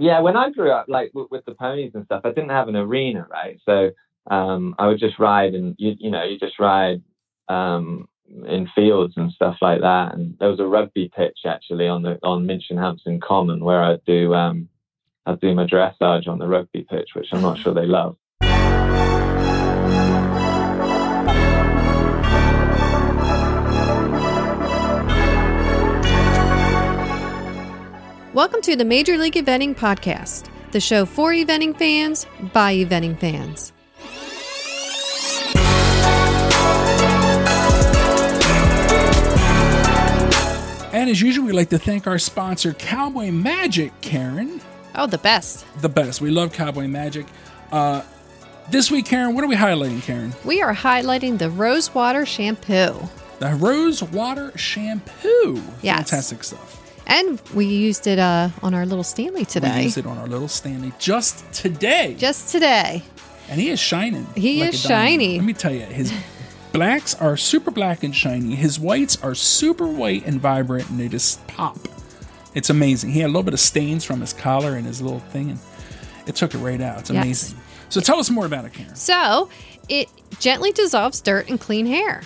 yeah, when I grew up, like with, with the ponies and stuff, I didn't have an arena, right? So um, I would just ride, and you you know you just ride um, in fields and stuff like that. And there was a rugby pitch actually on the on Minchinhampton Common where I'd do um, I'd do my dressage on the rugby pitch, which I'm not sure they love. Welcome to the Major League Eventing Podcast, the show for eventing fans by eventing fans. And as usual, we'd like to thank our sponsor, Cowboy Magic, Karen. Oh, the best. The best. We love Cowboy Magic. Uh, this week, Karen, what are we highlighting, Karen? We are highlighting the Rosewater Shampoo. The Rosewater Shampoo. Yes. Fantastic stuff. And we used it uh, on our little Stanley today. We used it on our little Stanley just today. Just today. and he is shining. He like is shiny. Let me tell you, his blacks are super black and shiny. His whites are super white and vibrant, and they just pop. It's amazing. He had a little bit of stains from his collar and his little thing, and it took it right out. It's Yes. amazing. So tell us more about it, Karen. So it gently dissolves dirt and clean hair.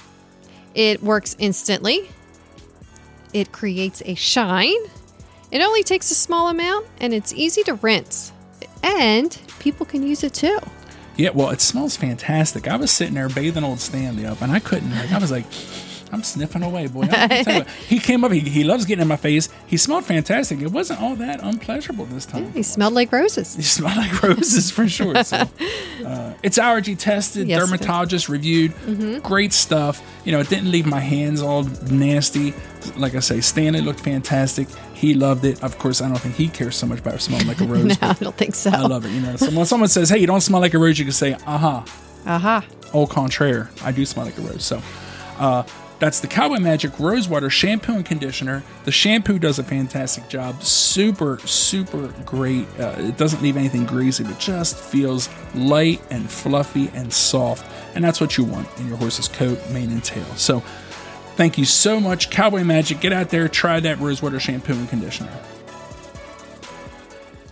It works instantly. It creates a shine. It only takes a small amount and it's easy to rinse. And people can use it too. Yeah, well, it smells fantastic. I was sitting there bathing old Stanley up, and I couldn't. Like, I was like, I'm sniffing away, boy. I can tell he came up. He, he loves getting in my face. He smelled fantastic. It wasn't all that unpleasurable this time. He smelled like roses. He smelled like roses for sure. So, uh, it's allergy tested, Yes, dermatologist reviewed. Great stuff. You know, it didn't leave my hands all nasty. Like I say, Stanley looked fantastic. He loved it. Of course, I don't think he cares so much about smelling like a rose. No, I don't think so. I love it. You know, so when someone says, "Hey, you don't smell like a rose," you can say, "Uh huh." Aha. Au contraire, I do smell like a rose. So, uh, that's the Cowboy Magic Rosewater Shampoo and Conditioner. The shampoo does a fantastic job. Super, super great. Uh, it doesn't leave anything greasy, but just feels light and fluffy and soft. And that's what you want in your horse's coat, mane, and tail. So, thank you so much, Cowboy Magic. Get out there, try that Rosewater Shampoo and Conditioner.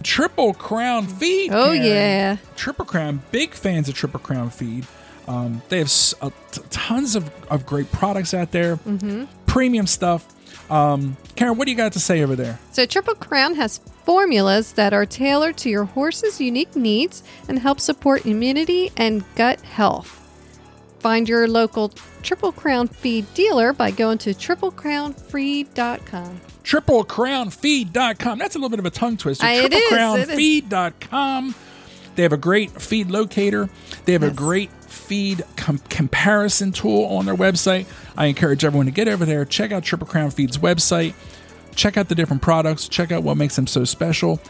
Triple Crown Feed. Oh, yeah. Triple Crown, big fans of Triple Crown Feed. Um, they have s- uh, t- tons of, of great products out there, Mm-hmm. premium stuff. Um, Karen, what do you got to say over there? So Triple Crown has formulas that are tailored to your horse's unique needs and help support immunity and gut health. Find your local Triple Crown feed dealer by going to triplecrownfeed.com. TripleCrownFeed.com. That's a little bit of a tongue twister. It is, it is. TripleCrownFeed.com. They have a great feed locator. They have a great feed com- comparison tool on their website. I encourage everyone to get over there, check out Triple Crown Feed's website, check out the different products, check out what makes them so special,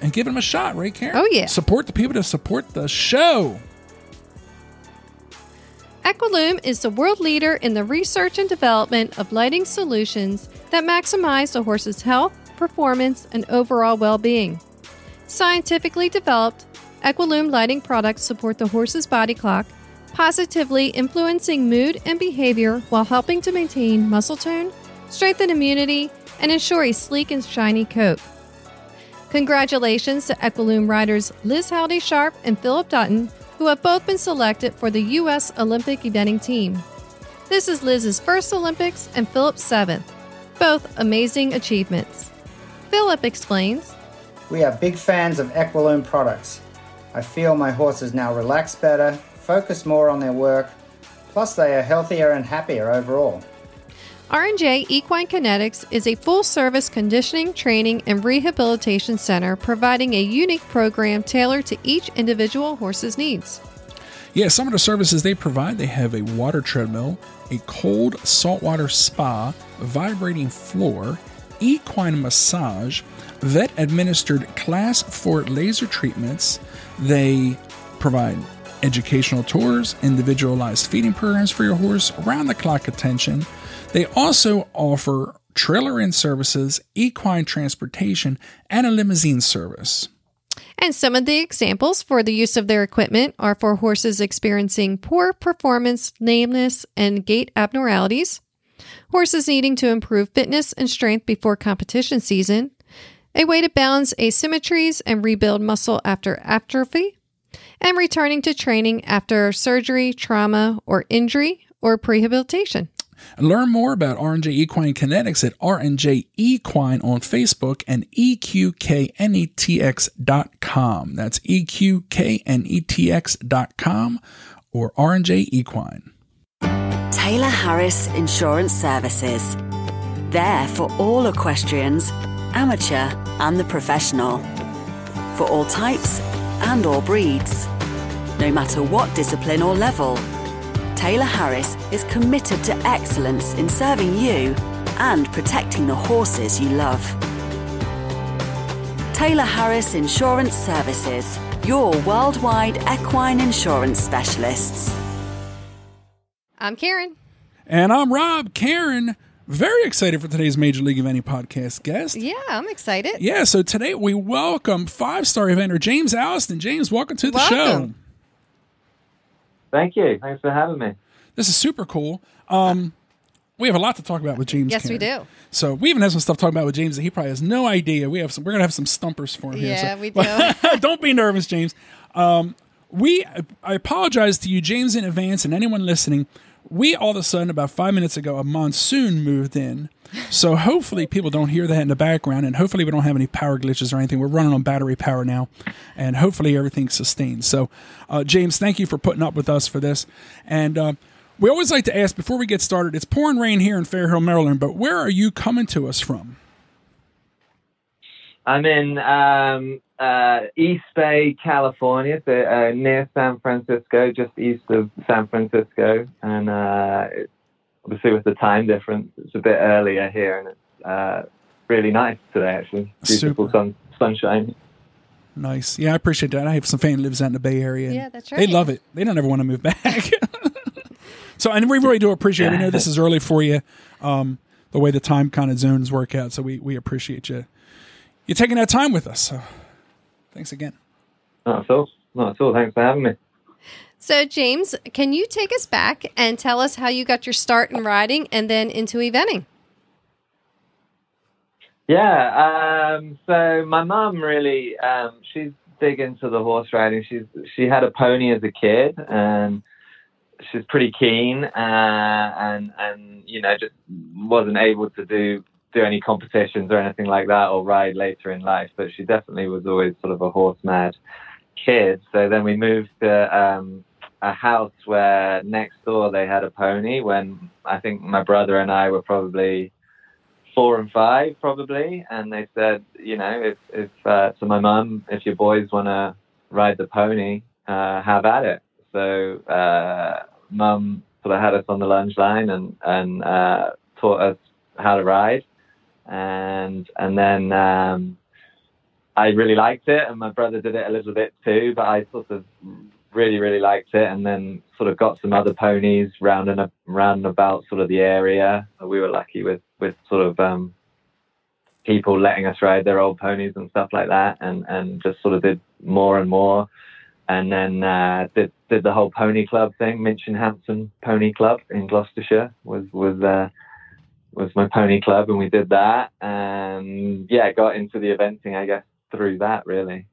and give them a shot, right, Karen? Oh, yeah. Support the people to support the show. Equilume is the world leader in the research and development of lighting solutions that maximize the horse's health, performance, and overall well being. Scientifically developed, Equilume lighting products support the horse's body clock, positively influencing mood and behavior while helping to maintain muscle tone, strengthen immunity, and ensure a sleek and shiny coat. Congratulations to Equilume riders Liz Halliday-Sharp and Philip Dutton, who have both been selected for the U.S. Olympic eventing team. This is Liz's first Olympics and Philip's seventh. Both amazing achievements. Philip explains We are big fans of Equilume products. I feel my horses now relax better, focus more on their work, plus they are healthier and happier overall. R&J Equine Kinetics is a full-service conditioning, training, and rehabilitation center providing a unique program tailored to each individual horse's needs. Yeah, some of the services they provide they have a water treadmill, a cold saltwater spa, vibrating floor, equine massage, vet administered class 4 laser treatments. They provide educational tours, individualized feeding programs for your horse, round the clock attention. They also offer trailer in services, equine transportation, and a limousine service. And some of the examples for the use of their equipment are for horses experiencing poor performance, lameness, and gait abnormalities, horses needing to improve fitness and strength before competition season, a way to balance asymmetries and rebuild muscle after atrophy, and returning to training after surgery, trauma, or injury or prehabilitation. Learn more about R&J Equine Kinetics at RNJ Equine on Facebook and EQKNETX.com. That's EQKNETX.com or R&J Equine. Taylor Harris Insurance Services. There for all equestrians, amateur and the professional. For all types and all breeds. No matter what discipline or level. Taylor Harris is committed to excellence in serving you and protecting the horses you love. Taylor Harris Insurance Services, your worldwide equine insurance specialists. I'm Karen. And I'm Rob. Karen, very excited for today's Major League Eventing podcast guest. Yeah, I'm excited. Yeah, so today we welcome five star eventer James Alliston. James, welcome to the Welcome. show. Thank you. Thanks for having me. This is super cool. Um, we have a lot to talk about with James. Yes, we do. So we even have some stuff to talk about with James that he probably has no idea. We have some. We're gonna have some stumpers for him here. Yeah, so- we do. Don't be nervous, James. Um, we. I apologize to you, James, in advance, and anyone listening. We all of a sudden, about five minutes ago, a monsoon moved in. So hopefully people don't hear that in the background, and hopefully we don't have any power glitches or anything. We're running on battery power now, and hopefully everything's sustained. So, uh, James, thank you for putting up with us for this. And uh, we always like to ask before we get started. It's pouring rain here in Fairhill, Maryland, but where are you coming to us from? I'm in um, uh, East Bay, California, so uh, near San Francisco, just east of San Francisco. And uh, it's, obviously, with the time difference, it's a bit earlier here, and it's uh, really nice today. Actually, beautiful Super. sun, sunshine. Nice. Yeah, I appreciate that. I have some family that lives out in the Bay Area. Yeah, that's right. They love it. They don't ever want to move back. so, and we really do appreciate it. We know this is early for you, um, the way the time kind of zones work out. So we, we appreciate you You're taking that time with us. So thanks again. Not at all. Not at all. Thanks for having me. So, James, can you take us back and tell us how you got your start in riding and then into eventing? Yeah. Um, so my mum really, um, she's big into the horse riding. She's she had a pony as a kid, and she's pretty keen. Uh, and and you know just wasn't able to do do any competitions or anything like that or ride later in life. But she definitely was always sort of a horse mad kid. So then we moved to um, a house where next door they had a pony. When I think my brother and I were probably four and five probably and they said you know if if uh, to my mum if your boys want to ride the pony uh, have at it so uh, mum sort of had us on the lunge line and and uh, taught us how to ride and and then um, I really liked it and my brother did it a little bit too but I sort of really really liked it and then sort of got some other ponies round and round about sort of the area. We were lucky with with sort of um people letting us ride their old ponies and stuff like that and and just sort of did more and more. And then uh did did the whole pony club thing Minchinhampton Pony Club in Gloucestershire was was uh was my pony club and we did that and yeah got into the eventing I guess through that really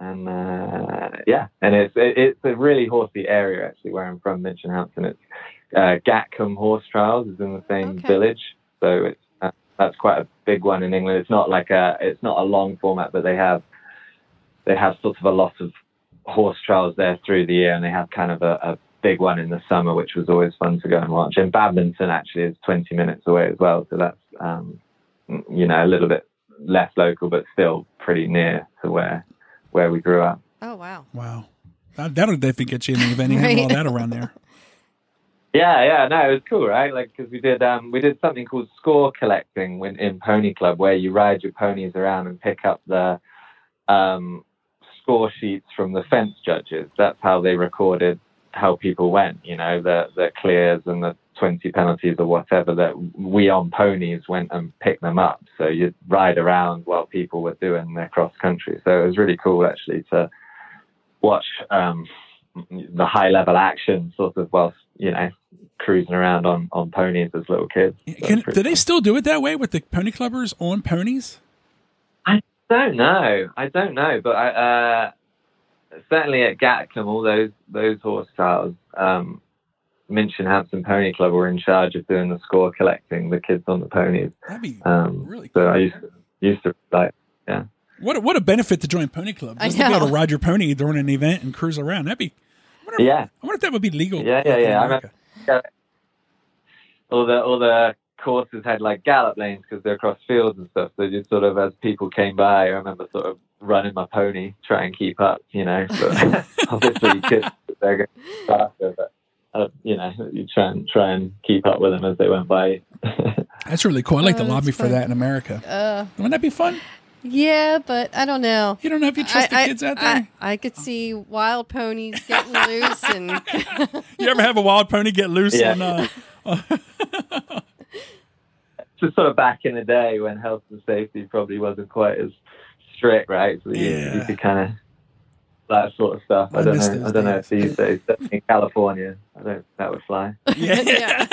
and uh, yeah, and it's it, it's a really horsey area actually where I'm from, Minchinhampton. It's uh, Gatcombe Horse Trials is in the same Okay. village, so it's uh, that's quite a big one in England. It's not like a it's not a long format, but they have they have sort of a lot of horse trials there through the year, and they have kind of a, a big one in the summer, which was always fun to go and watch. And Badminton actually is 20 minutes away as well, so that's um, you know a little bit less local, but still pretty near to where where we grew up. Oh, wow. Wow. That, that'll definitely get you in the eventing having all Right. that around there. Yeah, yeah, no, it was cool, right? Like, because we did, um, we did something called score collecting when, in Pony Club, where you ride your ponies around and pick up the um, score sheets from the fence judges. That's how they recorded how people went. You know, the the clears and the twenty penalties or whatever. That we on ponies went and picked them up. So you'd ride around while people were doing their cross country. So it was really cool actually to watch um, the high level action sort of whilst you know cruising around on on ponies as little kids. So Can, do they still do it that way with the pony clubbers on ponies? I don't know. I don't know, but I, uh, certainly at Gatcombe, all those those horse trials, um, Minchinhampton Pony Club were in charge of doing the score collecting, the kids on the ponies. That'd be Um, really so. I used to, used to like, yeah. What a, what a benefit to join Pony Club. I Just to be able to ride your pony during an event and cruise around. That'd be. I wonder, Yeah. I wonder if that would be legal. Yeah, yeah, yeah. I America. all the all the courses had like gallop lanes because they're across fields and stuff. So just sort of as people came by, I remember sort of running my pony, try and keep up. You know, but obviously you could they're going faster, but uh, you know you try and try and keep up with them as they went by. That's really cool. I like Oh, the that's lobby for that in America. Uh, Wouldn't that be fun? yeah, but I don't know. You don't know if you trust the kids out there. I, I could see wild ponies getting loose and you ever have a wild pony get loose Yeah. on? Uh, Just sort of back in the day when health and safety probably wasn't quite as strict, right? So you, Yeah. you could kind of that sort of stuff. I, I don't know. I don't know days. if these days in California, I don't. That would fly. yeah.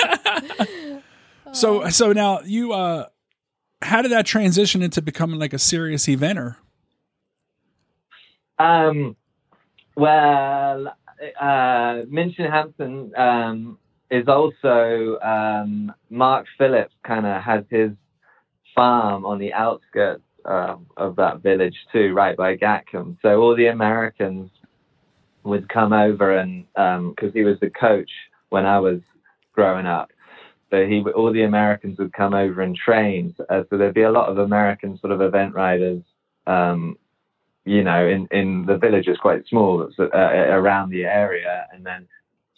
so so now you uh, how did that transition into becoming like a serious eventer? Um, well, uh, Minchinhampton um, is also um, Mark Phillips. Kind of has his farm on the outskirts um, of that village too, right by Gatcombe. So all the Americans would come over and because he was the coach when I was growing up. So he, all the Americans would come over and train. Uh, so there'd be a lot of American sort of event riders um, you know, in, in the village is quite small uh, around the area. And then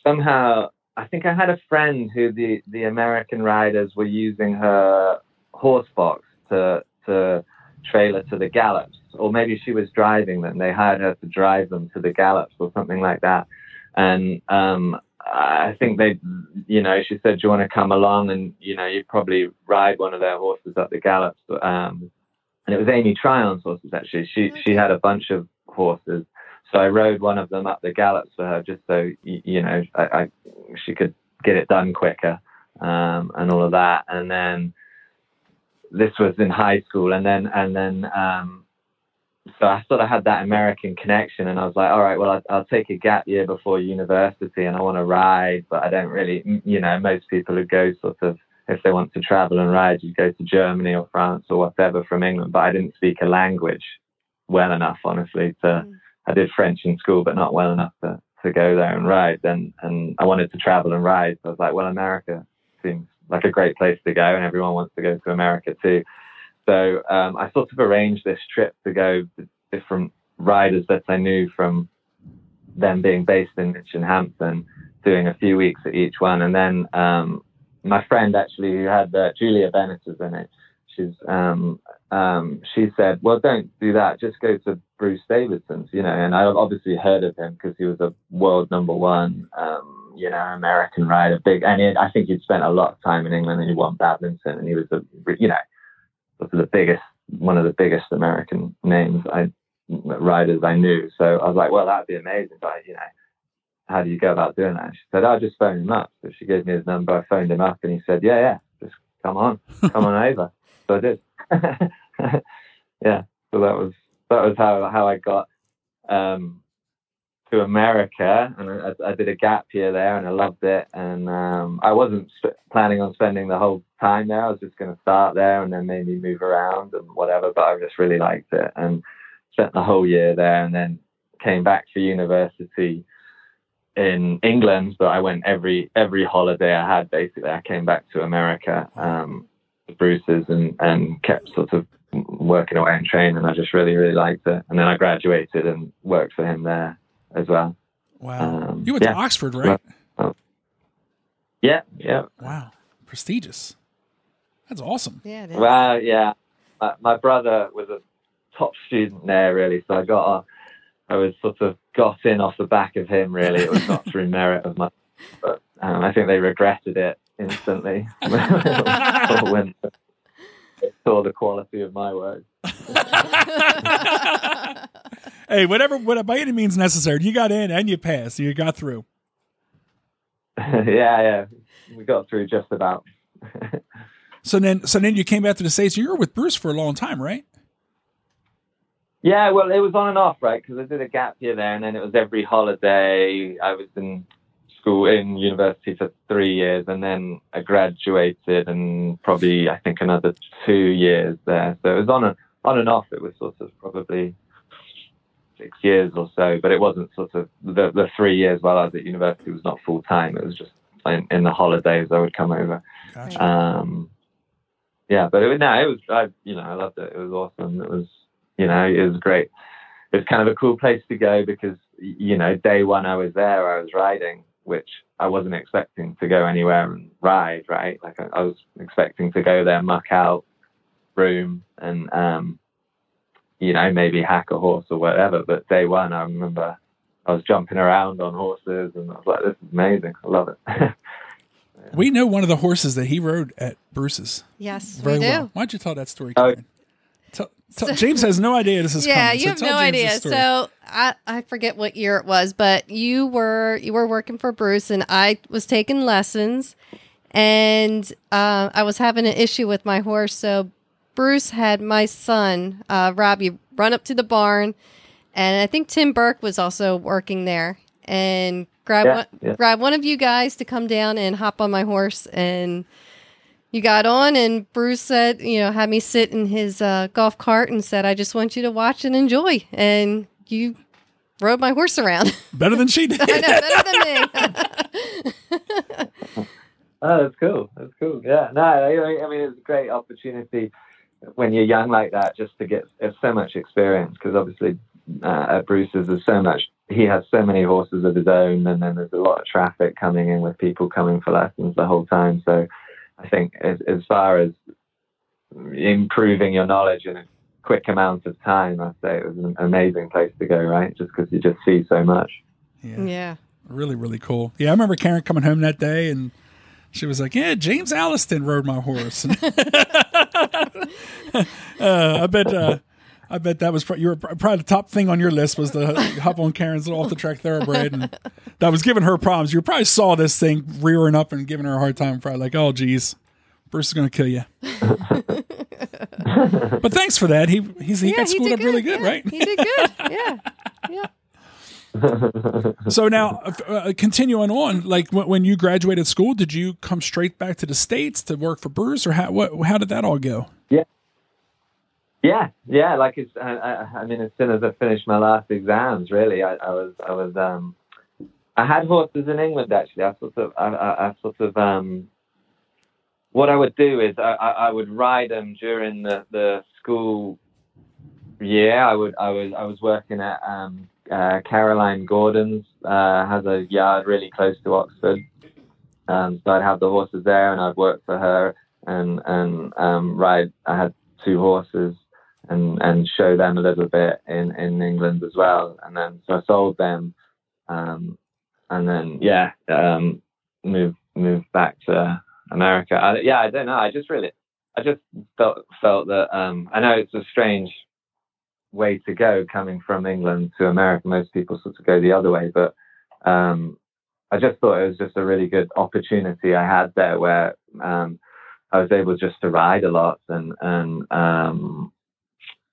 somehow, I think I had a friend who the, the American riders were using her horse box to, to trailer to the gallops, or maybe she was driving them. They hired her to drive them to the gallops or something like that. And um, I think they, you know, she said, "Do you want to come along?" And you know, you probably ride one of their horses up the gallops. Um, and it was Amy Tryon's horses actually. She she had a bunch of horses, so I rode one of them up the gallops for her, just so you know, I, I she could get it done quicker, um, and all of that. And then this was in high school, and then and then um, so I sort of had that American connection, and I was like, all right, well, I'll, I'll take a gap year before university, and I want to ride, but I don't really, you know, most people who go sort of if they want to travel and ride, you go to Germany or France or whatever from England. But I didn't speak a language well enough, honestly. To I did French in school, but not well enough to, to go there and ride. And and I wanted to travel and ride. So I was like, well, America seems like a great place to go, and everyone wants to go to America too. So um, I sort of arranged this trip to go to different riders that I knew from them being based in Hampton, doing a few weeks at each one, and then um, my friend actually who had uh, Julia Bennett is in it. She's um, um, she said, well, don't do that. Just go to Bruce Davidson's, you know. And I obviously heard of him because he was a world number one, um, you know, American rider, big. And he, I think he'd spent a lot of time in England and he won badminton, and he was a, you know, of the biggest, one of the biggest American names I riders I knew. So I was like, well, that'd be amazing, but you know how do you go about doing that? She said, I'll just phone him up. So she gave me his number. I phoned him up and he said, yeah, yeah, just come on, come on over. So I did. yeah. So that was, that was how, how I got, um, to America and I, I did a gap year there and I loved it. And, um, I wasn't sp- planning on spending the whole time there. I was just going to start there and then maybe move around and whatever, but I just really liked it and spent the whole year there and then came back for university in England, but I went every every holiday I had. Basically, I came back to America, um, to Bruce's, and and kept sort of working away and training. I just really really liked it. And then I graduated and worked for him there as well. Wow. Um, you went yeah. to Oxford, right? Yeah, yeah. Wow. Prestigious. That's awesome. Yeah, it is. Well, yeah. My, my brother was a top student there, really. So I got—I was sort of got in off the back of him, really. It was not through merit of my, but um, I think they regretted it instantly when they saw the quality of my work. hey, whatever, what by any means necessary. You got in and you passed. You got through. yeah, yeah. We got through just about. So then, so then you came back to the states. You were with Bruce for a long time, right? Yeah, well, it was on and off, right? Because I did a gap year there, and then it was every holiday. I was in school in university for three years, and then I graduated, and probably I think another two years there. So it was on and on and off. It was sort of probably six years or so, but it wasn't sort of the the three years while I was at university was not full time. It was just in, in, the holidays I would come over. Gotcha. Um, yeah, but it was no, it was I you know I loved it. It was awesome. It was you know it was great. It was kind of a cool place to go because you know day one I was there I was riding which I wasn't expecting to go anywhere and ride, right? Like I, I was expecting to go there, muck out, room, and um, you know maybe hack a horse or whatever. But day one, I remember I was jumping around on horses, and I was like, "This is amazing! I love it." yeah. We know one of the horses that he rode at Bruce's. Yes, Very we do. Well. Why'd you tell that story? Oh, Tell, tell, so, James has no idea this is yeah, coming. you have no James idea. So I, I forget what year it was, but you were you were working for Bruce, and I was taking lessons, and uh, I was having an issue with my horse. So Bruce had my son uh, Robbie run up to the barn, and I think Tim Burke was also working there, and grab yeah, one, yeah. grab one of you guys to come down and hop on my horse and you got on and Bruce said, you know, had me sit in his uh, golf cart and said, I just want you to watch and enjoy. And you rode my horse around. Better than she did. I know, better than me. oh, that's cool. That's cool. Yeah. No, I, I mean, it's a great opportunity when you're young like that just to get so much experience because obviously uh, at Bruce's there's so much he has so many horses of his own and then there's a lot of traffic coming in with people coming for lessons the whole time so I think as, as far as improving your knowledge in a quick amount of time, I'd say it was an amazing place to go, right? Just because you just see so much. Yeah. yeah. Really, really cool. Yeah, I remember Karen coming home that day and she was like, "Yeah, James Alliston rode my horse." uh, I bet uh, I bet that was you were probably the top thing on your list was the hop on Karen's little off the track thoroughbred, and that was giving her problems. You probably saw this thing rearing up and giving her a hard time. Probably like, oh, geez, Bruce is going to kill you. but thanks for that. He he's, he yeah, got schooled he up good. really good, yeah, right? He did good. Yeah, yeah. So now, uh, continuing on, like when you graduated school, did you come straight back to the states to work for Bruce, or how what, how did that all go? Yeah, yeah, yeah. Like it's. I, I, mean, as soon as I finished my last exams, really, I, I was. I was. Um, I had horses in England actually. I sort of. I, I, I sort of. Um, what I would do is I, I would ride them during the, the school year. I would. I was. I was working at um, uh, Caroline Gordon's. Uh, has a yard really close to Oxford. Um, so I'd have the horses there, and I'd work for her and and um, ride. I had two horses and and show them a little bit in in England as well. And then so I sold them, um, and then yeah, um, moved moved back to America. I, yeah, I don't know. I just really, I just felt felt that um, I know it's a strange way to go coming from England to America. Most people sort of go the other way, but um, I just thought it was just a really good opportunity I had there where um, I was able just to ride a lot and and um,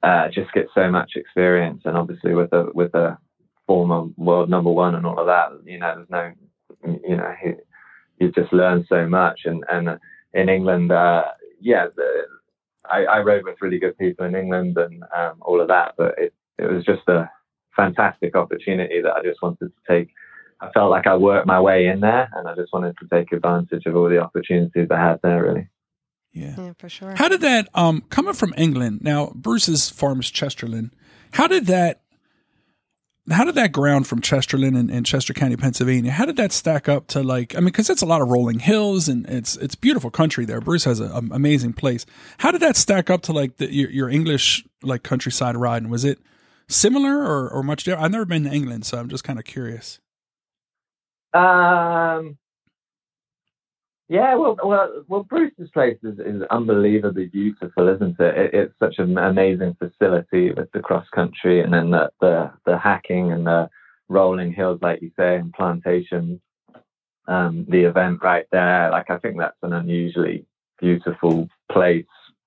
uh, just get so much experience. And obviously with a with a former world number one and all of that, you know, there's no, you know, you, you just learn so much. And and in England, uh, yeah, the, I, I rode with really good people in England and um, all of that, but it it was just a fantastic opportunity that I just wanted to take. I felt like I worked my way in there, and I just wanted to take advantage of all the opportunities I had there. Really. Yeah. yeah, for sure. How did that um coming from England? Now Bruce's farm is Chesterland. How did that how did that ground from Chesterland and, and, Chester County, Pennsylvania? How did that stack up to like? I mean, because it's a lot of rolling hills and it's it's beautiful country there. Bruce has an amazing place. How did that stack up to like the, your, your English like countryside riding? Was it similar or or much different? I've never been to England, so I'm just kind of curious. Um, yeah, well, well, well, Bruce's place is, is unbelievably beautiful, isn't it? it? It's such an amazing facility with the cross country, and then the, the the hacking and the rolling hills, like you say, and plantations. Um, the event right there, like I think that's an unusually beautiful place,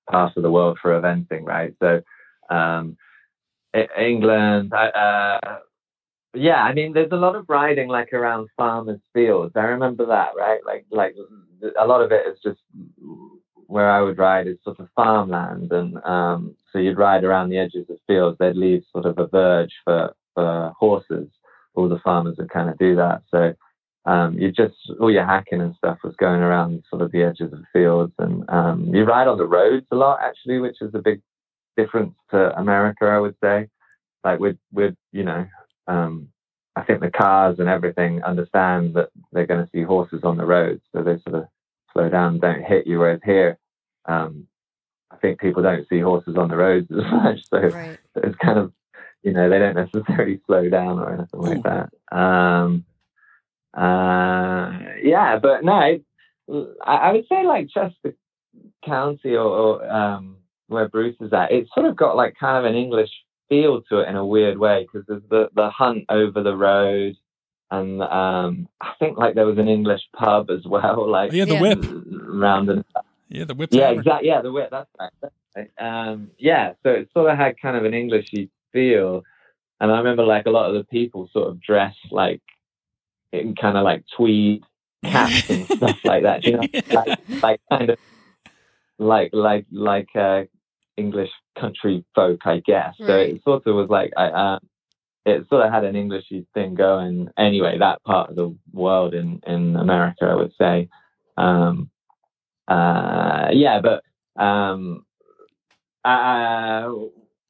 part of the world for eventing, right? So, um, England. Uh, yeah, I mean, there's a lot of riding like around farmers' fields. I remember that, right? Like, like a lot of it is just where I would ride is sort of farmland, and um, so you'd ride around the edges of fields. They'd leave sort of a verge for for horses. All the farmers would kind of do that. So um, you just all your hacking and stuff was going around sort of the edges of fields, and um, you ride on the roads a lot actually, which is a big difference to America, I would say. Like with with you know, um, I think the cars and everything understand that they're going to see horses on the roads, so they sort of slow down, don't hit you. Whereas here, um, I think people don't see horses on the roads as much, so right. it's kind of you know they don't necessarily slow down or anything like that. Um, uh, yeah, but no, I, I, would say like Chester County or, or um, where Bruce is at, it's sort of got like kind of an English feel to it in a weird way because there's the, the hunt over the road. And um, I think like there was an English pub as well, like yeah, the yeah. whip around and yeah, the whip. Yeah, exactly. Yeah, the whip. That's right. That's right. Um, yeah, so it sort of had kind of an Englishy feel, and I remember like a lot of the people sort of dressed like in kind of like tweed caps and stuff like that. You know, like, like kind of like like like uh, English country folk, I guess. Right. So it sort of was like I. Um, it sort of had an Englishy thing going anyway, that part of the world in, in America, I would say. Um, uh, yeah, but um, uh,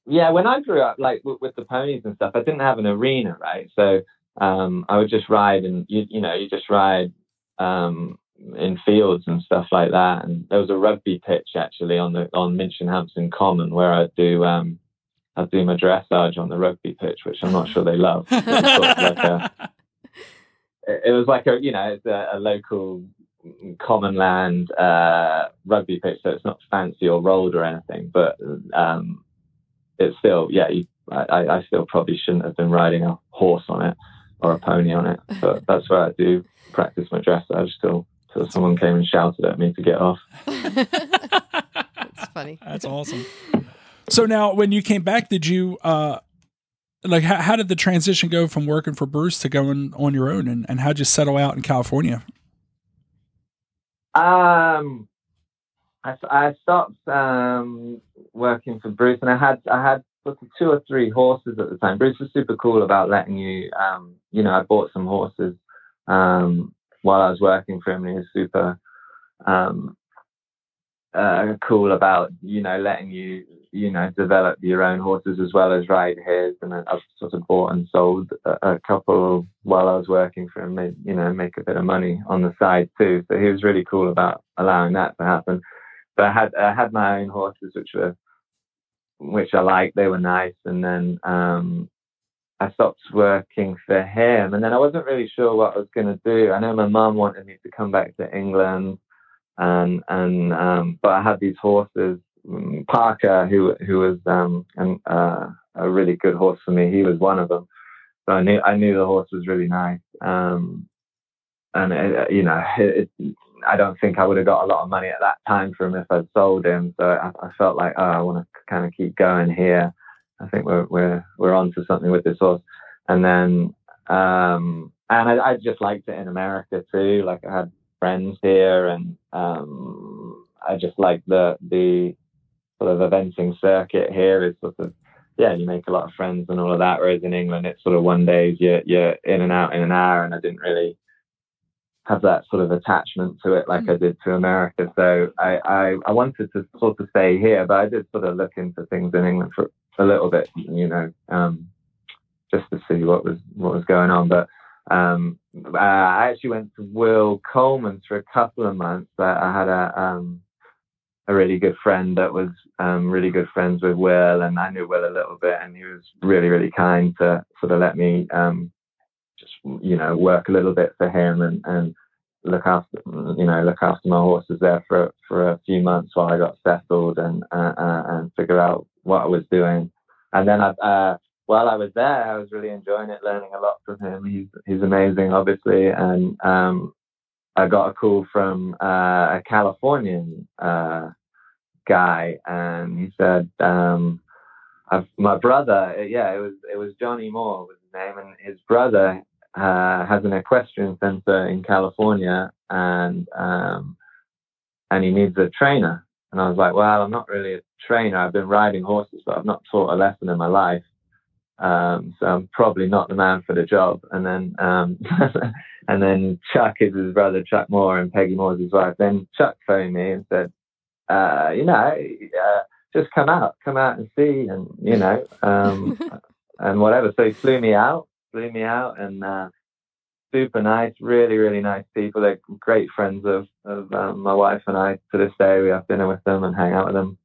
yeah, when I grew up, like w- with the ponies and stuff, I didn't have an arena, right? So um, I would just ride and you you know you just ride um, in fields and stuff like that. And there was a rugby pitch actually on the on Minchinhampton Common where I'd do um, I'd do my dressage on the rugby pitch, which I'm not sure they love. It was, sort of like a, it was like a you know it's a, a local common land uh, rugby pitch, so it's not fancy or rolled or anything, but um, it's still yeah. You, I, I still probably shouldn't have been riding a horse on it or a pony on it. But that's where I do practice my dressage still till someone came and shouted at me to get off. that's funny. That's awesome. So now, when you came back, did you uh, like how, how, did the transition go from working for Bruce to going on your own, and, and how'd you settle out in California? Um, I, I stopped um, working for Bruce, and I had I had sort two or three horses at the time. Bruce was super cool about letting you, um, you know, I bought some horses um, while I was working for him, and he was super um, uh, cool about, you know, letting you, you know, develop your own horses as well as ride his. And I've sort of bought and sold a, a couple while I was working for him, made, you know, make a bit of money on the side too. So he was really cool about allowing that to happen. But I had I had my own horses, which were which I liked. They were nice, and then um, I stopped working for him. And then I wasn't really sure what I was going to do. I know my mum wanted me to come back to England, and and um, but I had these horses. Mm, Parker, who who was um, an, uh, a really good horse for me, he was one of them. So I knew I knew the horse was really nice. Um, and it, you know, it, it, I don't think I would have got a lot of money at that time from if I'd sold him. So I, I felt like, oh, I want to kind of keep going here. I think we're we're we're onto something with this horse. And then um, and I, I just liked it in America too. Like I had friends here, and um, I just like the the sort of eventing circuit here is sort of yeah, you make a lot of friends and all of that. Whereas in England, it's sort of one days you're you're in and out in an hour, and I didn't really have that sort of attachment to it like mm. I did to America. So I, I, I wanted to sort of stay here, but I did sort of look into things in England for a little bit, you know, um, just to see what was what was going on. But um, I actually went to Will Coleman's for a couple of months. I had a um, a really good friend that was um, really good friends with Will, and I knew Will a little bit, and he was really really kind to sort of let me um, just you know work a little bit for him and and look after you know look after my horses there for for a few months while I got settled and uh, uh, and figure out what I was doing. And then I, uh, while I was there, I was really enjoying it, learning a lot from him. He's he's amazing, obviously, and um, I got a call from uh, a Californian uh, guy, and he said. Um, my brother, yeah, it was it was Johnny Moore was his name, and his brother uh, has an equestrian center in California, and um, and he needs a trainer. And I was like, well, I'm not really a trainer. I've been riding horses, but I've not taught a lesson in my life. Um, so I'm probably not the man for the job. And then, um, and then Chuck is his brother, Chuck Moore, and Peggy Moore's his wife. Then Chuck phoned me and said, uh, you know, uh, just come out, come out and see, and you know, um, and whatever. So he flew me out, flew me out, and uh, super nice, really, really nice people. They're great friends of of um, my wife and I. To this day, we have dinner with them and hang out with them.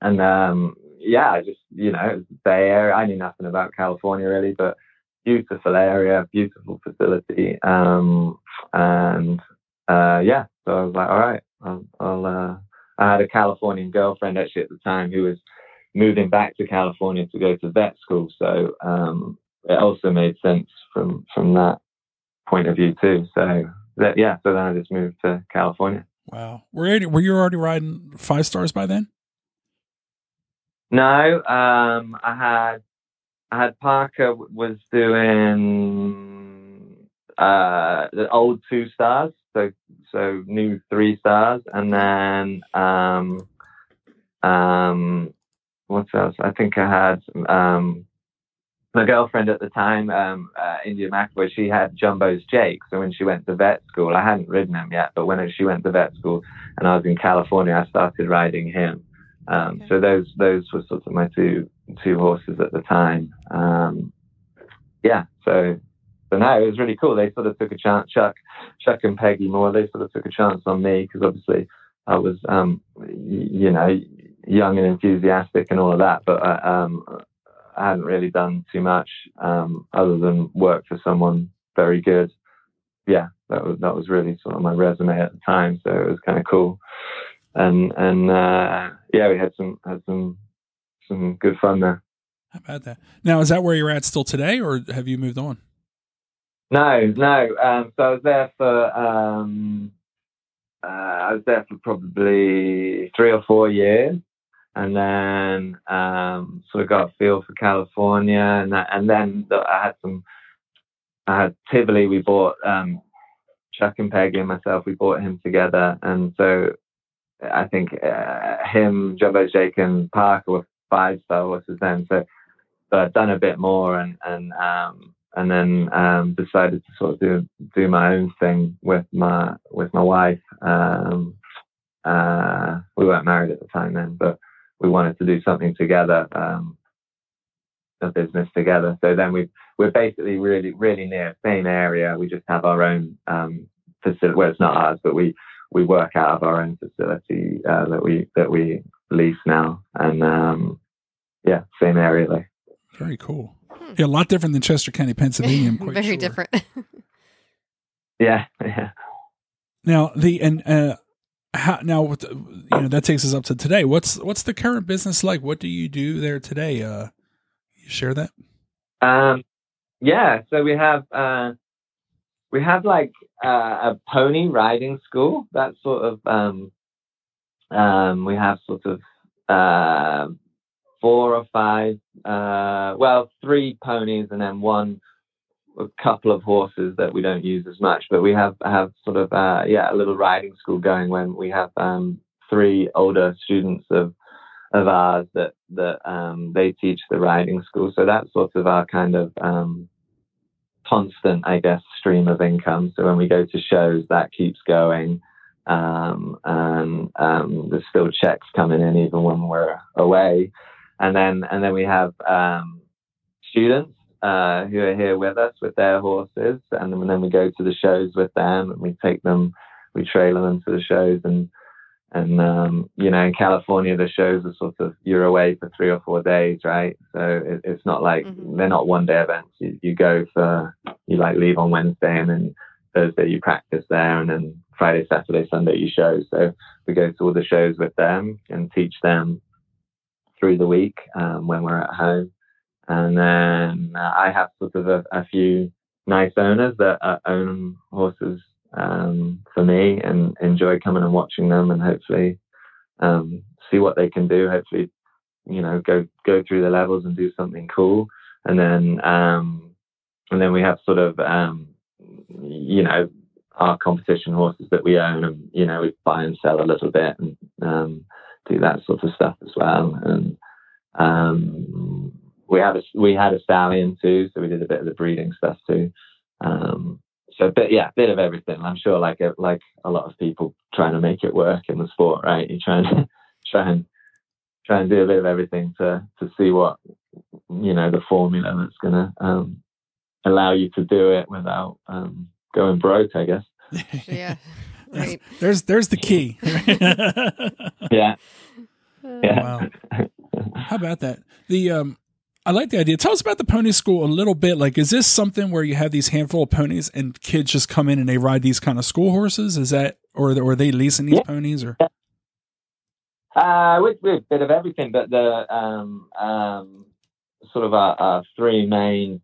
And um, yeah, I just you know, Bay Area. I knew nothing about California really, but beautiful area, beautiful facility, um, and uh, yeah. So I was like, all right, I'll. I'll uh, I had a Californian girlfriend actually at the time who was moving back to California to go to vet school. So um, it also made sense from from that point of view too. So that, yeah, so then I just moved to California. Wow, were you, were you already riding five stars by then? No, um, I had I had Parker was doing uh, the old two stars, so so new three stars, and then um, um, what else? I think I had um, my girlfriend at the time, um, uh, India McAvoy, she had Jumbo's Jake. So when she went to vet school, I hadn't ridden him yet, but when she went to vet school and I was in California, I started riding him. Um, okay. So those those were sort of my two two horses at the time. Um, yeah, so so no, it was really cool. They sort of took a chance. Chuck, Chuck and Peggy Moore, they sort of took a chance on me because obviously I was, um, you know, young and enthusiastic and all of that. But uh, um, I hadn't really done too much um, other than work for someone very good. Yeah, that was that was really sort of my resume at the time, so it was kind of cool. And and uh, yeah, we had some had some some good fun there. How about that? Now, is that where you're at still today, or have you moved on? No, no. Um, so I was there for um, uh, I was there for probably three or four years, and then um, sort of got a feel for California, and that, and then the, I had some. I had Tivoli. We bought um, Chuck and Peggy and myself. We bought him together, and so I think uh, him, Jumbo Jake, and Parker were five star horses then. So, so I'd done a bit more, and and um, and then um, decided to sort of do do my own thing with my with my wife. Um, uh, we weren't married at the time then, but we wanted to do something together, um, a business together. So then we we're basically really really near same area. We just have our own um, facility. Well, it's not ours, but we we work out of our own facility uh, that we that we lease now, and um, yeah, same area though. Very cool. Hmm. Yeah, a lot different than Chester County, Pennsylvania. Quite Very sure. different. yeah, yeah. Now the and uh, how, now you know that takes us up to today. What's what's the current business like? What do you do there today? Uh, you share that? Um, yeah. So we have uh, we have like uh, a pony riding school. That sort of um, um, we have sort of uh, four or five, uh, well, three ponies and then one a couple of horses that we don't use as much, but we have have sort of uh, yeah a little riding school going when we have um, three older students of of ours that that um, they teach the riding school. So that's sort of our kind of um, constant, I guess, stream of income. So when we go to shows, that keeps going. Um, and um, there's still checks coming in even when we're away, and then and then we have um, students uh, who are here with us with their horses, and then we go to the shows with them, and we take them, we trailer them to the shows, and and um, you know, in California, the shows are sort of you're away for three or four days, right? So it, it's not like mm-hmm. they're not one day events. You, you go for you like leave on Wednesday, and then Thursday you practice there, and then Friday, Saturday, Sunday you show. So we go to all the shows with them and teach them through the week um, when we're at home. And then uh, I have sort of a, a few nice owners that uh, own horses um, for me and enjoy coming and watching them and hopefully um, see what they can do. Hopefully you know go go through the levels and do something cool, and then um, and then we have sort of um, you know our competition horses that we own, and you know we buy and sell a little bit and um, do that sort of stuff as well, and um, we had a we had a stallion too, so we did a bit of the breeding stuff too. Um, so, but yeah, a bit of everything. I'm sure, like a, like a lot of people trying to make it work in the sport, right? You try and try and try and do a bit of everything to to see what you know the formula that's going to um, allow you to do it without um, going broke, I guess. Yeah. Right. There's there's the key. Yeah. Uh, Yeah. Wow. How about that? The um I like the idea. Tell us about the pony school a little bit. Like, is this something where you have these handful of ponies and kids just come in and they ride these kind of school horses? Is that, or, or are they leasing these Yeah. ponies? Or Uh, with, with a bit of everything, but the um, um, sort of our, our three main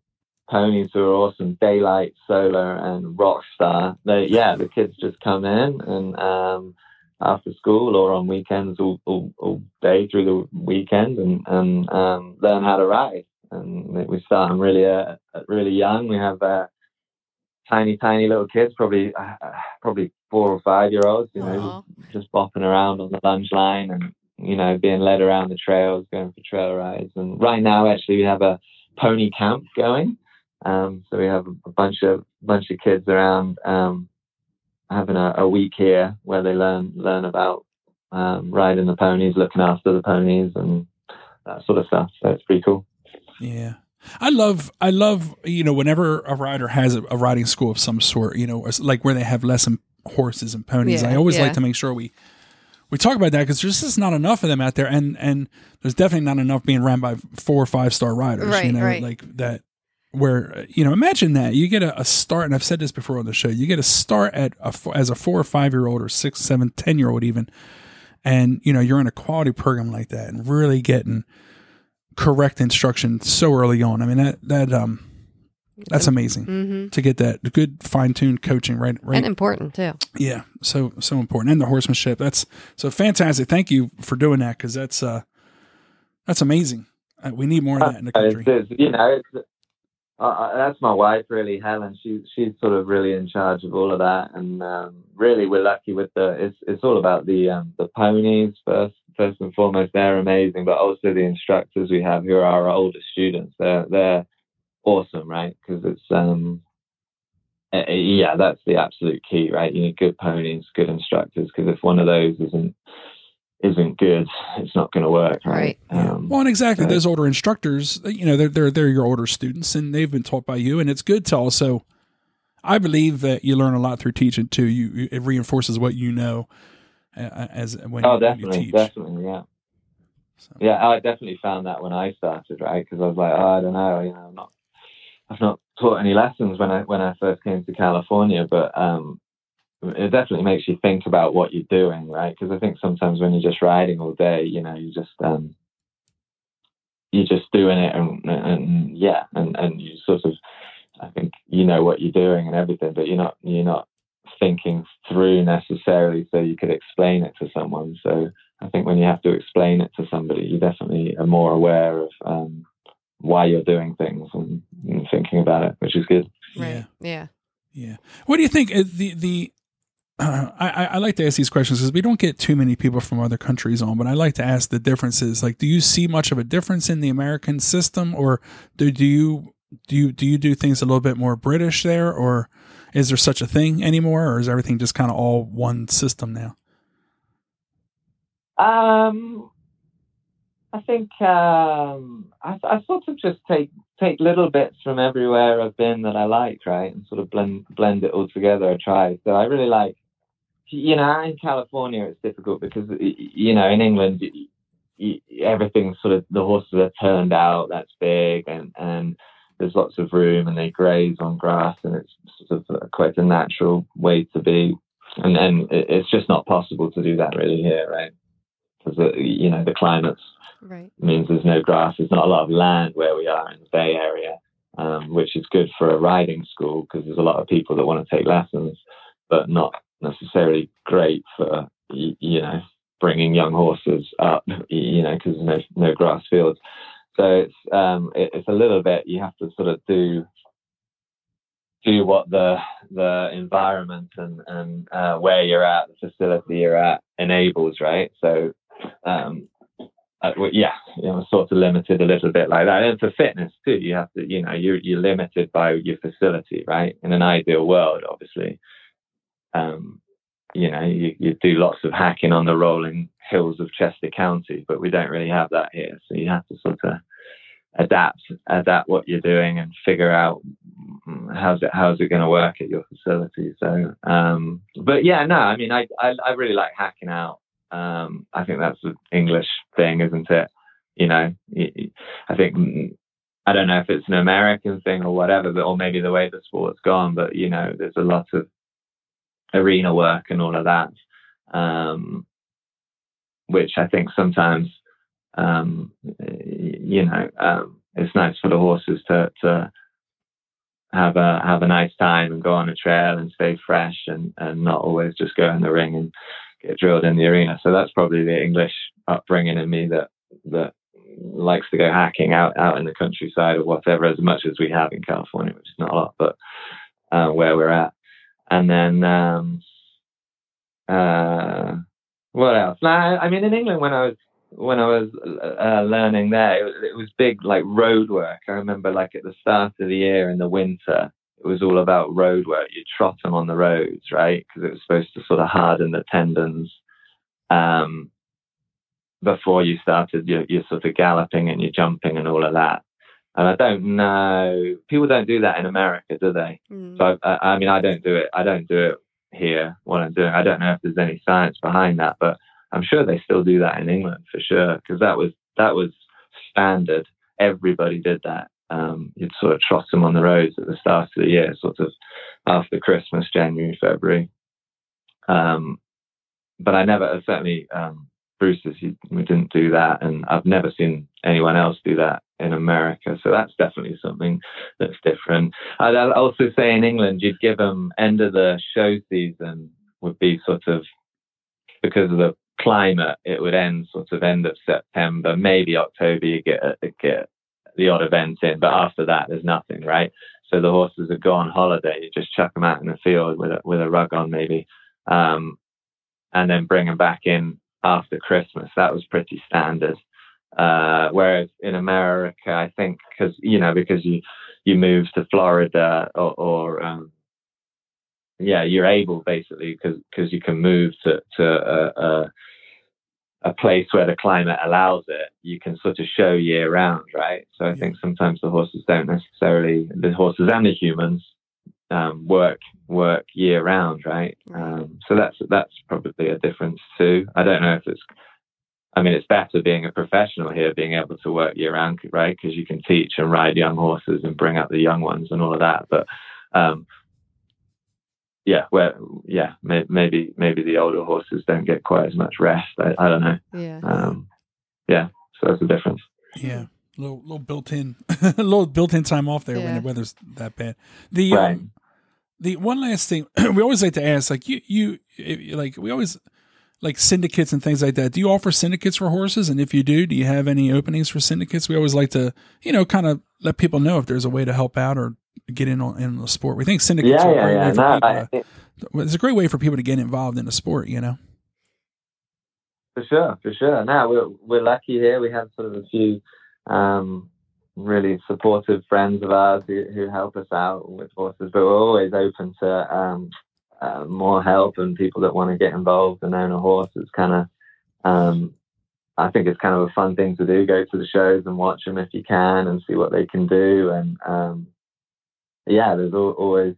ponies who are awesome: Daylight, Solar, and Rockstar. They, yeah, the kids just come in and um, after school or on weekends, all, all, all day through the weekend, and, and um, learn how to ride. And we start them really, uh, really young. We have uh, tiny, tiny little kids, probably, uh, probably four or five year olds. You know, just bopping around on the lunge line and you know being led around the trails going for trail rides and right now actually we have a pony camp going um, so we have a bunch of bunch of kids around um, having a, a week here where they learn learn about um, riding the ponies looking after the ponies and that sort of stuff so it's pretty cool yeah. I love, I love, you know, whenever a rider has a, a riding school of some sort, you know, like where they have lesson horses and ponies. Yeah, I always yeah. like to make sure we we talk about that because there's just not enough of them out there, and and there's definitely not enough being ran by four or five star riders. you know, right. like that. Where uh, you know, imagine that you get a, a start, and I've said this before on the show. You get a start at a, as a four or five year old, or six, seven, ten year old, even, and you know you're in a quality program like that, and really getting correct instruction so early on. I mean that that um that's amazing Mm-hmm. to get that good fine tuned coaching right right And important too. yeah, so so important, and the horsemanship. That's so fantastic. Thank you for doing that because that's uh that's amazing. Uh, we need more of that in the It's- country. it's- you know, it's, uh, that's my wife, really, Helen. She she's sort of really in charge of all of that, and um, really, we're lucky with the. It's it's all about the um, the ponies first first and foremost. They're amazing, but also the instructors we have who are our older students. They're they're awesome, right? Because it's um. uh, uh, Yeah, that's the absolute key, right? You need good ponies, good instructors. Because if one of those isn't isn't good, it's not going to work, right? Right. Um, Well, and exactly Right. those older instructors, you know, they're they're they're your older students, and they've been taught by you, and it's good to also. I believe that you learn a lot through teaching too. You, you it reinforces what you know uh, as when, Oh, you, when you definitely, teach. definitely, yeah. So, Yeah, I definitely found that when I started, right? Because I was like, oh, I don't know, you know, I'm not, I've not taught any lessons when I when I first came to California, but um, it definitely makes you think about what you're doing, right? Because I think sometimes when you're just riding all day, you know, you just um, you're just doing it, and, and yeah, and and you sort of, I think you know what you're doing and everything, but you're not you're not thinking through necessarily so you could explain it to someone. So I think when you have to explain it to somebody, you definitely are more aware of um, why you're doing things and, and thinking about it, which is good. Yeah. Right. Yeah. Yeah. What do you think? uh, The the I I- I like to ask these questions because we don't get too many people from other countries on, but I like to ask the differences. Like, do you see much of a difference in the American system, or do do you do you do you do things a little bit more British there, or is there such a thing anymore, or is everything just kind of all one system now? Um, I think um, I, I sort of just take take little bits from everywhere I've been that I like, right, and sort of blend blend it all together. I try. So I really like, you know, in California it's difficult because you know in England everything's sort of the horses are turned out. That's big, and and there's lots of room, and they graze on grass, and it's sort of quite a natural way to be. And then it's just not possible to do that really here, right? Because you know the climate's Right. means there's no grass. There's not a lot of land where we are in the Bay Area, um, which is good for a riding school because there's a lot of people that want to take lessons, but not necessarily great for you know bringing young horses up, you know, because no no grass fields. So it's um, it, it's a little bit you have to sort of do do what the the environment and and uh, where you're at, the facility you're at enables, right? So um, uh, well, yeah, you know, sort of limited a little bit like that. And for fitness too, you have to, you know, you're you're limited by your facility, right? In an ideal world, obviously, um, you know, you, you do lots of hacking on the rolling hills of Chester County, but we don't really have that here. So you have to sort of adapt, adapt what you're doing, and figure out mm, how's it how's it going to work at your facility. So, um, but yeah, no, I mean, I, I I really like hacking out. Um, I think that's an English thing, isn't it? You know, I think mm, I don't know if it's an American thing or whatever, but or maybe the way the sport's gone. But you know, there's a lot of arena work and all of that, um, which I think sometimes, um, you know, um, it's nice for the horses to to have a have a nice time and go on a trail and stay fresh and and not always just go in the ring and get drilled in the arena. So that's probably the English upbringing in me that that likes to go hacking out out in the countryside or whatever as much as we have in California, which is not a lot, but uh, where we're at and then um, uh, what else? Now, I mean, in England when I was when I was uh, learning there, it was, it was big like road work. I remember like at the start of the year in the winter, it was all about road work. You trot them on the roads, right? Because it was supposed to sort of harden the tendons. Um, before you started you're, you're sort of galloping and you're jumping and all of that. And I don't know, people don't do that in America, do they? Mm. So I, I, mean, I don't do it. I don't do it here. What I'm doing, I don't know if there's any science behind that, but I'm sure they still do that in England for sure because that was that was standard. Everybody did that. Um, you'd sort of trot them on the roads at the start of the year, sort of after Christmas, January, February. Um, but I never, certainly, um, Bruce's, we didn't do that, and I've never seen anyone else do that in America. So that's definitely something that's different. I'd also say in England, you'd give them end of the show season would be sort of because of the climate, it would end sort of end of September, maybe October. You get get the odd event in, but after that, there's nothing, right? So the horses would go on holiday. You just chuck them out in the field with a, with a rug on, maybe, um, and then bring them back in after Christmas. That was pretty standard. Uh, whereas in America, I think because you know because you you move to Florida or, or um, yeah, you're able basically because you can move to to a, a, a place where the climate allows it. You can sort of show year round, right? So I think sometimes the horses don't necessarily the horses and the humans um, work work year round, right? Um, so that's that's probably a difference too. I don't know if it's I mean, it's better being a professional here, being able to work year round, right? Because you can teach and ride young horses and bring up the young ones and all of that. But um, yeah, where yeah, may, maybe maybe the older horses don't get quite as much rest. I, I don't know. Yeah. Um, yeah. So that's the difference. Yeah. Little little built in, a little built in time off there yeah. when the weather's that bad. The right. um, the one last thing we always like to ask, like you you like we always like syndicates and things like that. Do you offer syndicates for horses? And if you do, do you have any openings for syndicates? We always like to, you know, kind of let people know if there's a way to help out or get in on in the sport. We think syndicates yeah, are a great yeah, way for no, people. I, to, it's a great way for people to get involved in the sport. You know. For sure, for sure. Now we're we're lucky here. We have sort of a few um, really supportive friends of ours who, who help us out with horses, but we're always open to um, uh, more help and people that want to get involved and own a horse. It's kind of, um, I think it's kind of a fun thing to do. Go to the shows and watch them if you can and see what they can do. And um, yeah, there's always,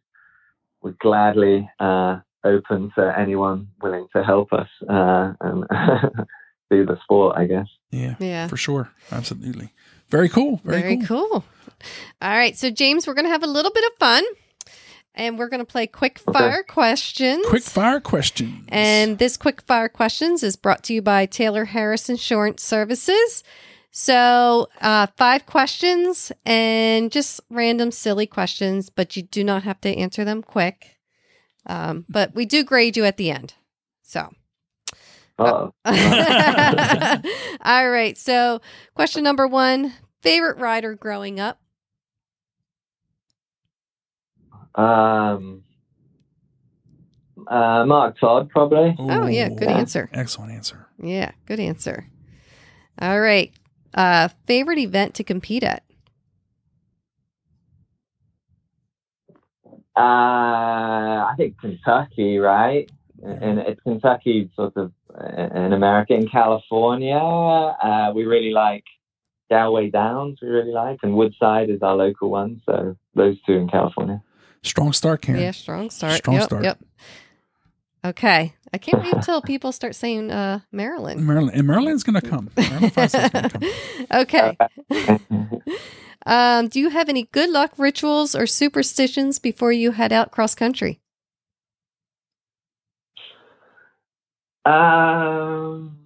we're gladly uh, open to anyone willing to help us uh, and do the sport, I guess. Yeah, yeah, for sure. Absolutely. Very cool. Very, Very cool. cool. All right. So, James, we're going to have a little bit of fun and we're going to play quick fire okay. questions. Quick fire questions. And this quick fire questions is brought to you by Taylor Harris Insurance Services. So, uh, five questions and just random silly questions, but you do not have to answer them quick. Um, but we do grade you at the end. So, Oh. All right. So, question number one favorite rider growing up? um, uh, Mark Todd, probably. Oh, yeah. Good Ooh, answer. Excellent answer. Yeah. Good answer. All right. Uh, favorite event to compete at? Uh, I think Kentucky, right? And it's Kentucky, sort of in America, in California. Uh, we really like Galway Downs. We really like, and Woodside is our local one. So those two in California. Strong start, Karen. Yeah. Strong start. Strong yep. start. Yep. Okay. I can't wait until people start saying uh, Maryland. Maryland, and Maryland's going to come. Maryland gonna come. okay. Um, do you have any good luck rituals or superstitions before you head out cross country? Um,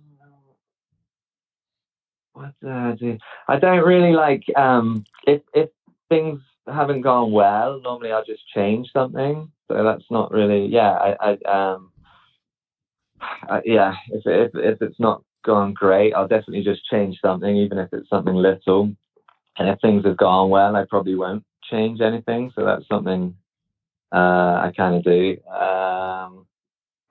what do I do? I don't really like um if if things haven't gone well. Normally, I'll just change something. So that's not really. Yeah, I, I um, yeah. If if if it's not gone great, I'll definitely just change something, even if it's something little. And if things have gone well, I probably won't change anything. So that's something uh, I kind of do. Um,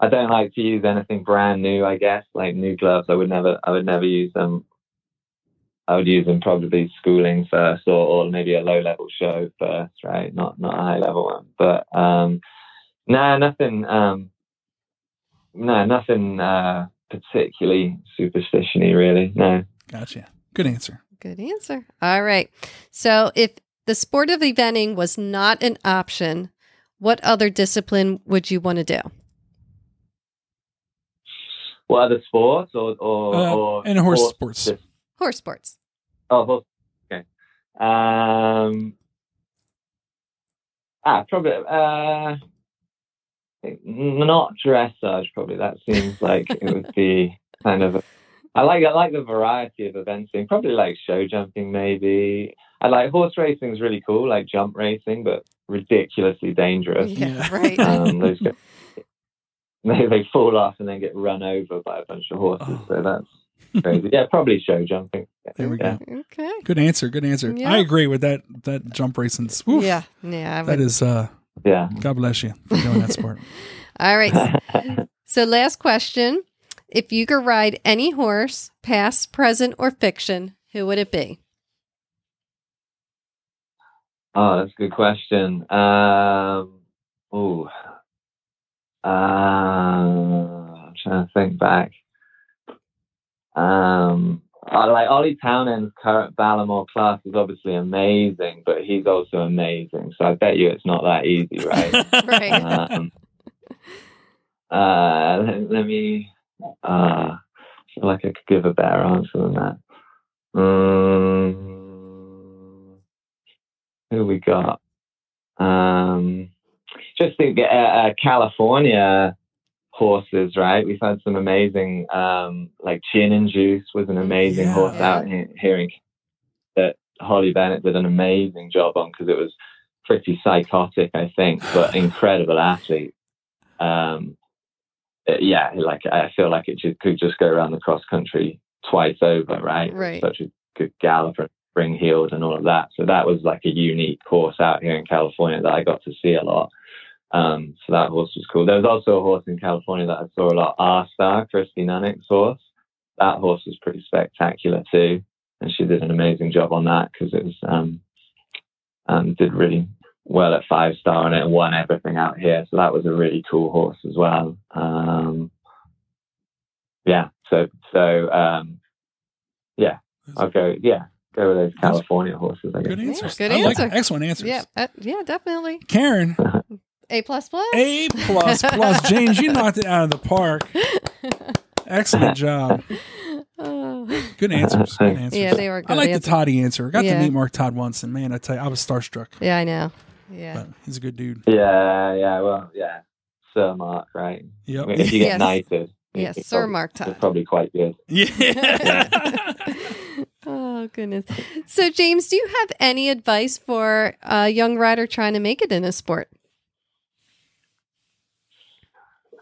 I don't like to use anything brand new. I guess like new gloves. I would never. I would never use them. I would use them probably schooling first, or, or maybe a low level show first, right? Not not a high level one. But um, no, nothing. Um, no, nothing uh, particularly superstitiony, really. No. Gotcha. Good answer. Good answer. All right. So, if the sport of eventing was not an option, what other discipline would you want to do? What other sports or or, Uh, or and horse sports. just- Horse sports. Oh, horse. Okay. Um. Ah, probably. Uh. Not dressage. Probably that seems like it would be kind of. I like I like the variety of eventing. Probably like show jumping, maybe. I like horse racing is really cool, like jump racing, but ridiculously dangerous. Yeah, right. Um, those guys, they they fall off and then get run over by a bunch of horses. So that's crazy. Yeah, probably show jumping. There we Yeah. go. okay. Good answer. Good answer. Yeah. I agree with that. That jump racing. Woof, Yeah. Yeah. I That would- is. uh Yeah. God bless you for doing that sport. All right. So, last question. If you could ride any horse, past, present, or fiction, who would it be? Oh, that's a good question. Um, oh, uh, I'm trying to think back. Um, I like Ollie Townend's current Ballaghmor Class is obviously amazing, but he's also amazing. So I bet you it's not that easy, right? Right. um, uh, let, let me. Uh, I feel like I could give a better answer than that. Um, who we got? Um, just think uh, uh, California horses, right? We've had some amazing, um, like Gin and Juice was an amazing Yeah. horse out here, here in that Hawley Bennett did an amazing job on because it was pretty psychotic, I think, but incredible athlete. Um, uh, yeah, like I feel like it just, could just go around the cross country twice over, right? Right. Such a good galloper, spring heeled, and all of that. So that was like a unique horse out here in California that I got to see a lot. Um, so that horse was cool. There was also a horse in California that I saw a lot, R Star, Kristi Nunnink's horse. That horse was pretty spectacular too, and she did an amazing job on that because it was um, um, did really well at five star on it and won everything out here. So that was a really cool horse as well. Um, yeah, so so um, yeah, I'll go. Yeah, go with those California horses. I guess. Good answers. good I like- answer. excellent answers. Yeah. Uh, yeah, definitely. Karen, A plus plus. A plus plus. James, you knocked it out of the park. Excellent job. Oh. Good answers. Good answers. Yeah, they were good. I like the answers. Toddy answer. I got Yeah. to meet Mark Todd once, and man, I tell you, I was starstruck. Yeah, I know. Yeah. But he's a good dude. Yeah, yeah. Well, yeah. Sir Mark, right? Yep. If you get Yes. knighted, Yes, Sir probably- Mark Todd. probably quite good. Yeah. oh goodness. So James, do you have any advice for a young rider trying to make it in a sport?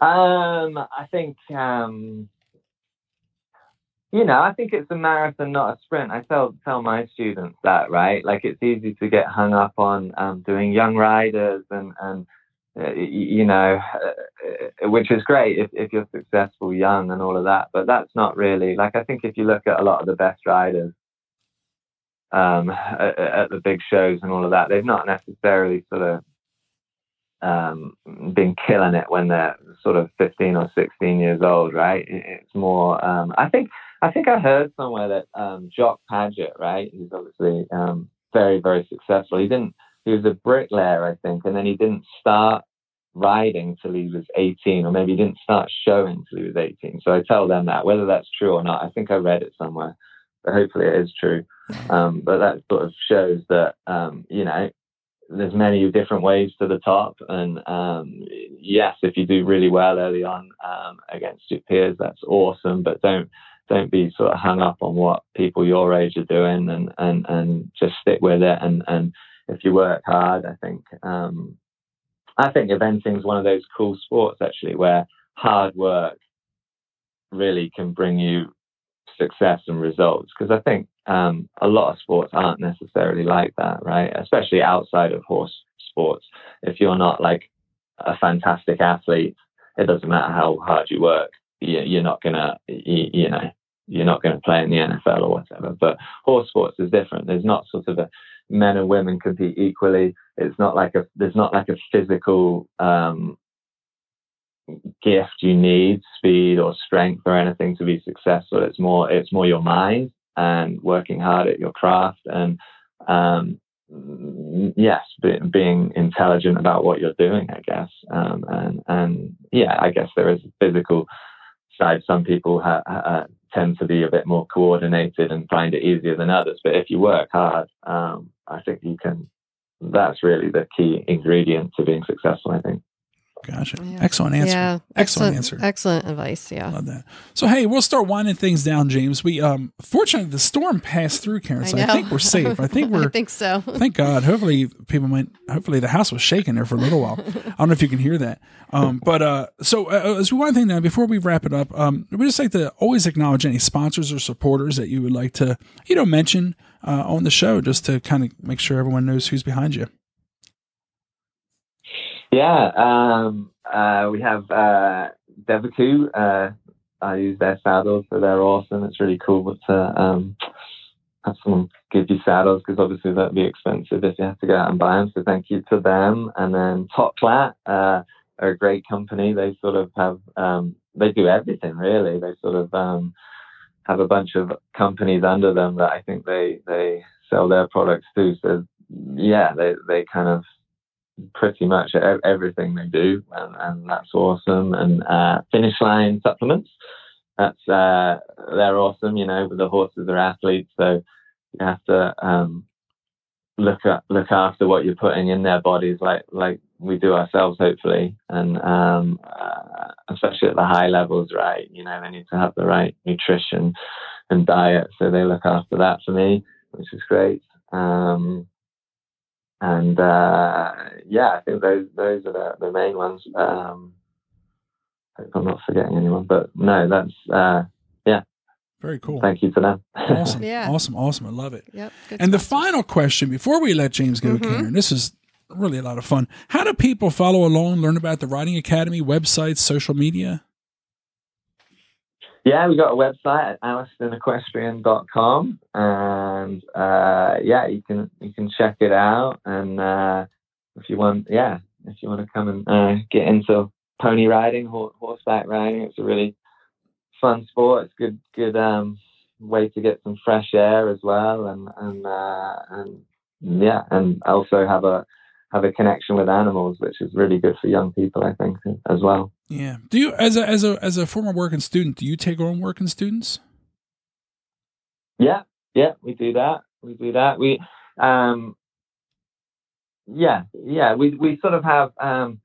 Um, I think um, you know, I think it's a marathon, not a sprint. I tell tell my students that, right? Like it's easy to get hung up on um, doing young riders and and uh, you know, uh, which is great if, if you're successful young and all of that. But that's not really like I think if you look at a lot of the best riders um, at, at the big shows and all of that, they've not necessarily sort of um, been killing it when they're sort of 15 or 16 years old, right? It's more, um, I think I think I heard somewhere that um, Jock Paget, right, He's obviously um, very, very successful. He didn't. He was a bricklayer, I think, and then he didn't start riding till he was 18, or maybe he didn't start showing till he was 18. So I tell them that, whether that's true or not. I think I read it somewhere, but hopefully it is true. Um, but that sort of shows that um, you know there's many different ways to the top, and um, yes, if you do really well early on um, against your peers, that's awesome. But don't don't be sort of hung up on what people your age are doing and and and just stick with it. And and if you work hard i think um i think eventing is one of those cool sports actually where hard work really can bring you success and results. Because i think um, a lot of sports aren't necessarily like that right especially outside of horse sports if you're not like a fantastic athlete it doesn't matter how hard you work you're not gonna you know you're not going to play in the NFL or whatever. But horse sports is different. There's not sort of a men and women compete equally. It's not like a there's not like a physical um, gift you need, speed or strength or anything to be successful. It's more it's more your mind and working hard at your craft and um, yes, be, being intelligent about what you're doing, I guess. Um, and and yeah, I guess there is a physical side. Some people ha, ha, tend to be a bit more coordinated and find it easier than others. But if you work hard, um, I think you can. That's really the key ingredient to being successful. I think. Gotcha. Yeah. Excellent answer. Yeah. Excellent, excellent, answer. Excellent advice. Yeah. Love that. So hey, we'll start winding things down, James. We um fortunately the storm passed through Karen, so I, I think we're safe. I think we're I think so. Thank God. Hopefully people might hopefully the house was shaking there for a little while. I don't know if you can hear that. Um but uh so uh, uh, as we wind thing now before we wrap it up, um we just like to always acknowledge any sponsors or supporters that you would like to, you know, mention uh, on the show just to kind of make sure everyone knows who's behind you. Yeah, um, uh, we have uh, Devoucoux. Uh, I use their saddles, so they're awesome. It's really cool to um, have someone give you saddles because obviously that'd be expensive if you have to go out and buy them. So thank you to them. And then Toklat uh, are a great company. They sort of have um, they do everything really. They sort of um, have a bunch of companies under them that I think they they sell their products to. So yeah, they they kind of pretty much everything they do, and, and that's awesome. And uh, finish line supplements, that's uh, they're awesome. You know, the horses are athletes, so you have to um, look at look after what you're putting in their bodies, like like we do ourselves, hopefully, and um, uh, especially at the high levels, right? You know, they need to have the right nutrition and diet, so they look after that for me, which is great. Um, and uh, yeah, I think those those are the, the main ones. Um, hope I'm not forgetting anyone, but no, that's uh, yeah. Very cool. Thank you for that. awesome. Yeah. Awesome. Awesome. I love it. Yep. and the final question before we let James go, mm-hmm. Karen, this is really a lot of fun. How do people follow along, learn about the Riding Academy websites, social media? Yeah, we got a website at allistonequestrian.com and uh, yeah, you can you can check it out and uh, if you want, yeah, if you want to come and uh, get into pony riding, horseback riding, it's a really fun sport. It's good good um, way to get some fresh air as well and and uh, and yeah, and also have a have a connection with animals, which is really good for young people, I think, as well. Yeah. Do you, as a as a as a former working student, do you take on working students? Yeah, yeah, we do that. We do that. We, um, yeah, yeah, we we sort of have. Um,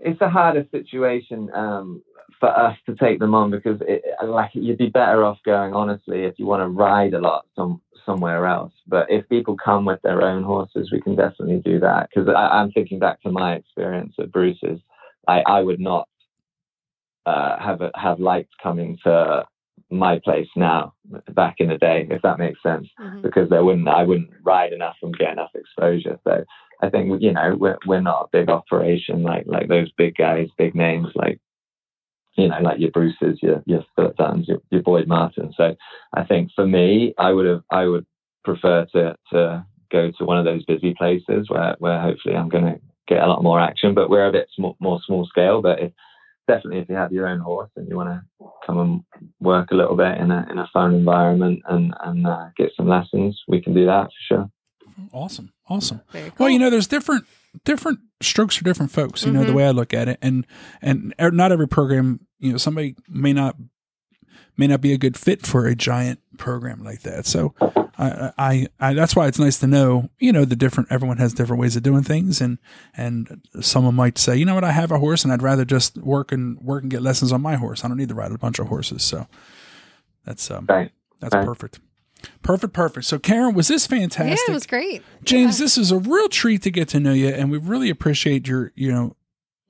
it's a harder situation um, for us to take them on because it, like you'd be better off going honestly if you want to ride a lot some somewhere else. But if people come with their own horses, we can definitely do that. Because I'm thinking back to my experience at Bruce's. I, I would not uh, have have liked coming to my place now back in the day, if that makes sense, mm-hmm. because there wouldn't I wouldn't ride enough and get enough exposure. So I think you know we're we're not a big operation like like those big guys, big names like you know like your Bruces, your your Philip Duttons, your, your Boyd Martin. So I think for me, I would have I would prefer to to go to one of those busy places where where hopefully I'm going to get a lot more action. But we're a bit small, more small scale. But if, definitely, if you have your own horse and you want to come and work a little bit in a in a fun environment and and uh, get some lessons, we can do that for sure. Awesome, awesome. Cool. Well, you know, there's different different strokes for different folks. You mm-hmm. know, the mm-hmm. way I look at it, and and er, not every program. You know, somebody may not may not be a good fit for a giant program like that. So I, I, I, that's why it's nice to know, you know, the different, everyone has different ways of doing things. And, and someone might say, you know what, I have a horse and I'd rather just work and work and get lessons on my horse. I don't need to ride a bunch of horses. So that's, um, right. that's right. perfect. Perfect, perfect. So, Karen, was this fantastic? Yeah, it was great. James, yeah. this is a real treat to get to know you, and we really appreciate your, you know,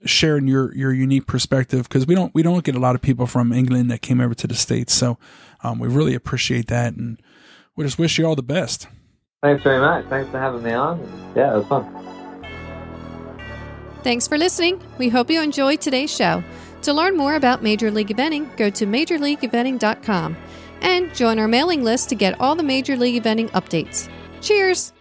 sharing your your unique perspective because we don't we don't get a lot of people from England that came over to the states. So um, we really appreciate that, and we just wish you all the best. Thanks very much. Thanks for having me on. Yeah, it was fun. Thanks for listening. We hope you enjoyed today's show. To learn more about Major League Eventing, go to majorleagueeventing.com and join our mailing list to get all the Major League Eventing updates. Cheers!